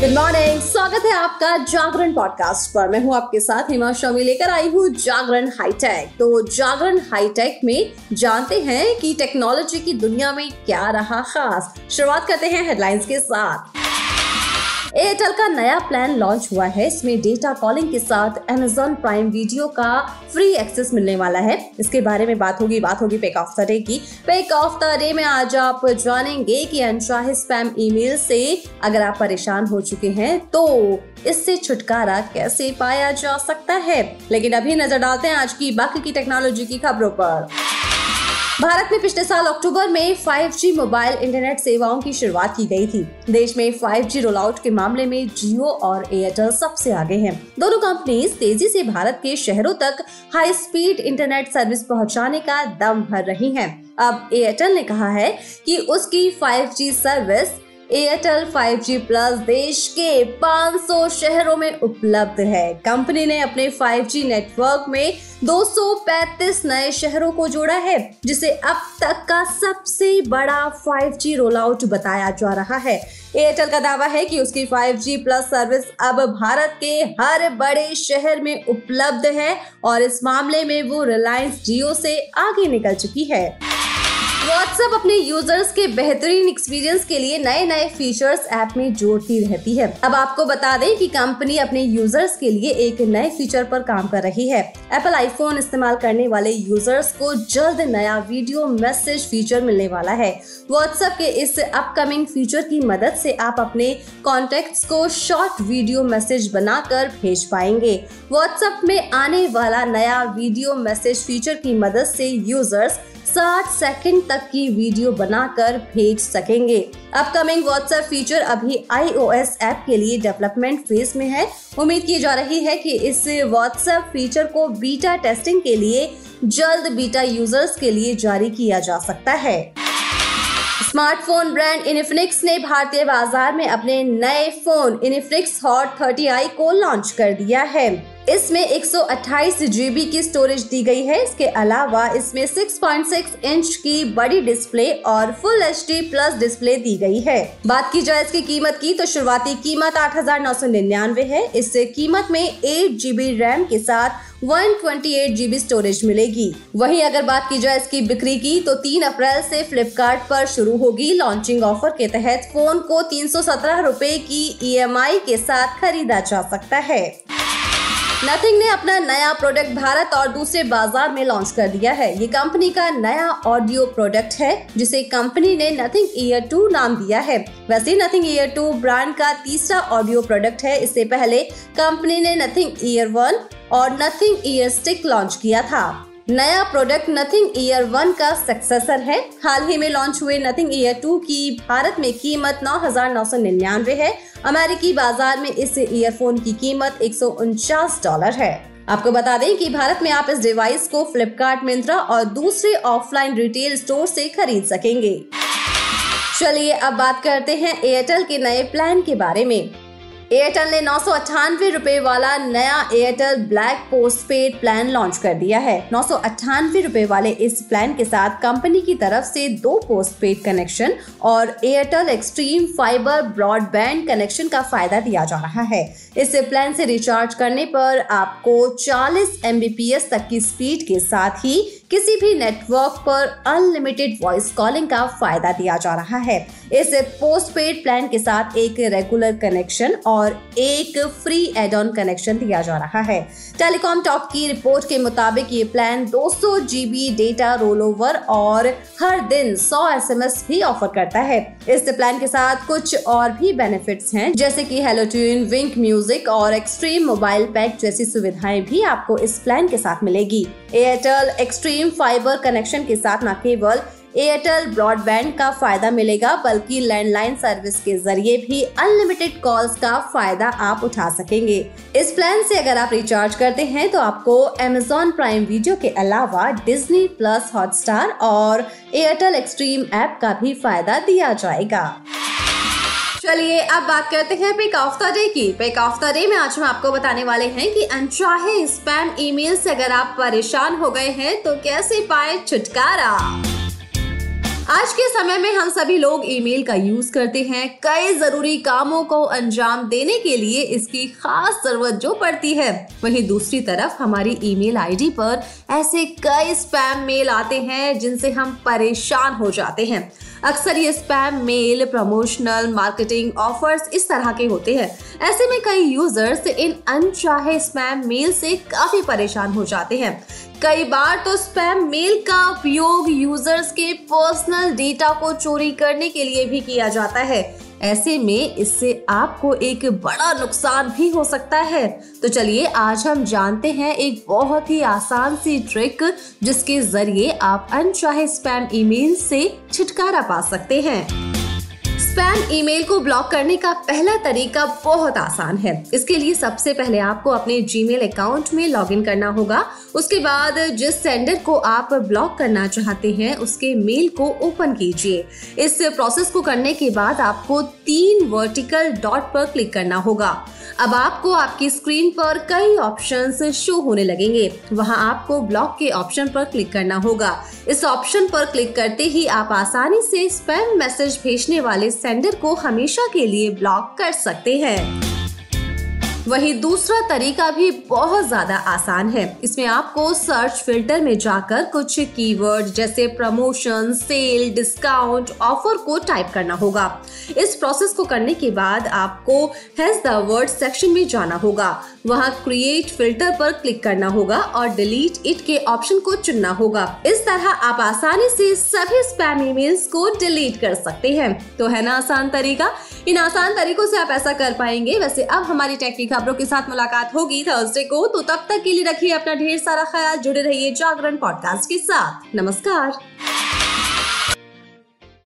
Good morning स्वागत है आपका जागरण पॉडकास्ट पर। मैं हूँ आपके साथ हिमा शमी लेकर आई हूँ जागरण हाईटेक तो जागरण हाईटेक में जानते हैं कि टेक्नोलॉजी की दुनिया में क्या रहा खास। शुरुआत करते हैं हेडलाइंस के साथ। एयरटेल का नया प्लान लॉन्च हुआ है। इसमें डेटा कॉलिंग के साथ अमेजोन प्राइम वीडियो का फ्री एक्सेस मिलने वाला है। इसके बारे में बात होगी बात होगी पेक ऑफ़ द डे की। पेक ऑफ़ द डे में आज आप जानेंगे कि अनचाहे स्पैम ईमेल से अगर आप परेशान हो चुके हैं तो इससे छुटकारा कैसे पाया जा सकता है? लेकिन अभी नज़र डालते हैं आज की बाकी की टेक्नोलॉजी की खबरों पर। भारत में पिछले साल अक्टूबर में 5G मोबाइल इंटरनेट सेवाओं की शुरुआत की गई थी देश में 5G रोल आउट के मामले में जियो और एयरटेल सबसे आगे हैं। दोनों कंपनीज़ तेज़ी से भारत के शहरों तक हाई स्पीड इंटरनेट सर्विस पहुँचाने का दम भर रही हैं। अब एयरटेल ने कहा है कि उसकी 5G service Airtel 5G plus देश के 500 शहरों में उपलब्ध है। कंपनी ने अपने 5G नेटवर्क में 235 नए शहरों को जोड़ा है, जिसे अब तक का सबसे बड़ा 5G रोल आउट बताया जा रहा है। एयरटेल का दावा है कि उसकी 5G प्लस सर्विस अब भारत के हर बड़े शहर में उपलब्ध है और इस मामले में वो रिलायंस जियो से आगे निकल चुकी है। व्हाट्सएप अपने यूज़र्स के बेहतरीन एक्सपीरियंस के लिए नए नए फीचर्स ऐप में जोड़ती रहती है। अब आपको बता दें कि कंपनी अपने यूज़र्स के लिए एक नए फीचर पर काम कर रही है। एप्पल आईफोन इस्तेमाल करने वाले यूज़र्स को जल्द नया वीडियो मैसेज फीचर मिलने वाला है। व्हाट्सएप के इस अपकमिंग फीचर की मदद से आप अपने कॉन्टेक्ट को शॉर्ट वीडियो मैसेज बनाकर भेज पाएँगे। व्हाट्सएप में आने वाला नया वीडियो मैसेज फीचर की मदद से यूज़र्स 60 सेकंड तक की वीडियो बनाकर भेज सकेंगे। अपकमिंग व्हाट्सएप फीचर अभी आईओएस ऐप के लिए डेवलपमेंट फ़ेज़ में है। उम्मीद की जा रही है कि इस व्हाट्सएप फीचर को बीटा टेस्टिंग के लिए, जल्द बीटा यूज़र्स के लिए जारी किया जा सकता है। स्मार्टफ़ोन ब्रांड इनिफिनिक्स ने भारतीय बाज़ार में अपने नए फ़ोन इनिफिनिक्स हॉट 30i को लॉन्च कर दिया है। इसमें एक सौ जीबी की स्टोरेज दी गई है। इसके अलावा इसमें 6.6 इंच की बड़ी डिस्प्ले और फुल एचडी प्लस डिस्प्ले दी गई है। बात की जाए इसकी कीमत की तो शुरुआती कीमत आठ हज़ार नौ सौ निन्यानवे है। इस कीमत में एट जीबी रैम के साथ 128 जीबी स्टोरेज मिलेगी। वहीं अगर बात की जाए इसकी बिक्री की तो 3 अप्रैल से फ्लिपकार्ट पर शुरू होगी लॉन्चिंग ऑफ़र के तहत। फ़ोन को तीन सौ की ईएमआई के साथ खरीदा जा सकता है। नथिंग ने अपना नया प्रोडक्ट भारत और दूसरे बाज़ार में लॉन्च कर दिया है। ये कंपनी का नया ऑडियो प्रोडक्ट है, जिसे कंपनी ने नथिंग ईयर टू नाम दिया है। वैसे नथिंग ईयर टू ब्रांड का तीसरा ऑडियो प्रोडक्ट है। इससे पहले कंपनी ने नथिंग ईयर वन और नथिंग ईयर स्टिक लॉन्च किया था। नया प्रोडक्ट नथिंग ईयर वन का सक्सेसर है। हाल ही में लॉन्च हुए नथिंग ईयर टू की भारत में कीमत नौ हज़ार नौ सौ निन्यानवे है। अमेरिकी बाज़ार में इस ईयरफोन की कीमत एक सौ उनचास डॉलर है। आपको बता दें कि भारत में आप इस डिवाइस को फ्लिपकार्ट मिंत्रा और दूसरे ऑफलाइन रिटेल स्टोर से खरीद सकेंगे। चलिए अब बात करते हैं एयरटेल के नए प्लान के बारे में। एयरटेल ने नौ रूपए वाला नया Airtel black postpaid plan launch कर दिया है। नौ रूपए वाले इस प्लान के साथ कंपनी की तरफ़ से दो पोस्ट पेड कनेक्शन और Airtel Xstream fibre broadband connection का फ़ायदा दिया जा रहा है। इस प्लान से रिचार्ज करने पर आपको 40 एम तक की स्पीड के साथ ही किसी भी नेटवर्क पर अनलिमिटेड वॉइस कॉलिंग का फ़ायदा दिया जा रहा है। इस पोस्ट पेड प्लान के साथ एक रेगुलर कनेक्शन और एक फ्री एड ऑन कनेक्शन दिया जा रहा है। टेलीकॉम टॉप की रिपोर्ट के मुताबिक ये plan 200 GB data roll over और हर दिन 100 एसएमएस भी ऑफ़र करता है। इस प्लान के साथ कुछ और भी बेनिफिट्स हैं, जैसे कि हेलो विंक म्यूज़िक और एक्सट्रीम मोबाइल पैक जैसी सुविधाएँ भी आपको इस प्लान के साथ मिलेगी। Airtel Xstream Xstream fibre connection के साथ न केवल एयरटेल ब्रॉडबैंड का फ़ायदा मिलेगा, बल्कि लैंडलाइन सर्विस के ज़रिए भी अनलिमिटेड कॉल्स का फ़ायदा आप उठा सकेंगे। इस प्लान से अगर आप रिचार्ज करते हैं तो आपको अमेजोन प्राइम वीडियो के अलावा डिज्नी प्लस हॉटस्टार और एयरटेल एक्सट्रीम ऐप का भी फ़ायदा दिया जाएगा। चलिए अब बात करते हैं पिक ऑफ़ द डे की। पिक ऑफ़ द डे में आज हम आपको बताने वाले हैं कि अनचाहे स्पैम ईमेल से अगर आप परेशान हो गए हैं तो कैसे पाए छुटकारा? आज के समय में हम सभी लोग ईमेल का यूज़ करते हैं। कई ज़रूरी कामों को अंजाम देने के लिए इसकी खास ज़रूरत जो पड़ती है। वहीं दूसरी तरफ़ हमारी ईमेल आईडी पर ऐसे कई स्पैम मेल आते हैं जिनसे हम परेशान हो जाते हैं। अक्सर ये spam mail promotional marketing offers इस तरह के होते हैं। ऐसे में कई यूज़र्स इन अनचाहे स्पैम मेल से काफ़ी परेशान हो जाते हैं। कई बार तो स्पैम मेल का उपयोग यूज़र्स के पर्सनल डेटा को चोरी करने के लिए भी किया जाता है। ऐसे में इससे आपको एक बड़ा नुकसान भी हो सकता है। तो चलिए, आज हम जानते हैं एक बहुत ही आसान सी ट्रिक जिसके ज़रिए आप अनचाहे स्पैम ईमेल से छुटकारा पा सकते हैं। स्पैम ईमेल को ब्लॉक करने का पहला तरीका बहुत आसान है। इसके लिए सबसे पहले आपको अपने जीमेल अकाउंट में लॉगिन करना होगा। उसके बाद जिस सेंडर को आप ब्लॉक करना चाहते हैं, उसके मेल को ओपन कीजिए। इस प्रोसेस को करने के बाद आपको तीन वर्टिकल डॉट पर क्लिक करना होगा। अब आपको आपकी स्क्रीन पर कई ऑप्शंस शो होने लगेंगे। वहाँ आपको ब्लॉक के ऑप्शन पर क्लिक करना होगा। इस ऑप्शन पर क्लिक करते ही आप आसानी से स्पैम मैसेज भेजने वाले सेंडर को हमेशा के लिए ब्लॉक कर सकते हैं। वही दूसरा तरीका भी बहुत ज़्यादा आसान है। इसमें आपको सर्च फ़िल्टर में जाकर कुछ कीवर्ड जैसे प्रमोशन सेल डिस्काउंट ऑफ़र को टाइप करना होगा। इस प्रोसेस को करने के बाद आपको हैज़ द वर्ड सेक्शन में जाना होगा। वहाँ क्रिएट फ़िल्टर पर क्लिक करना होगा और डिलीट इट के ऑप्शन को चुनना होगा। इस तरह आप आसानी से सभी स्पैम ईमेल्स को डिलीट कर सकते हैं। तो है ना आसान तरीका? इन आसान तरीकों से आप ऐसा कर पाएँगे। वैसे अब हमारी टेक्निक खबरों के साथ मुलाकात होगी थर्सडे को। तो तब तक के लिए रखिए अपना ढेर सारा ख्याल, जुड़े रहिए जागरण पॉडकास्ट के साथ। नमस्कार।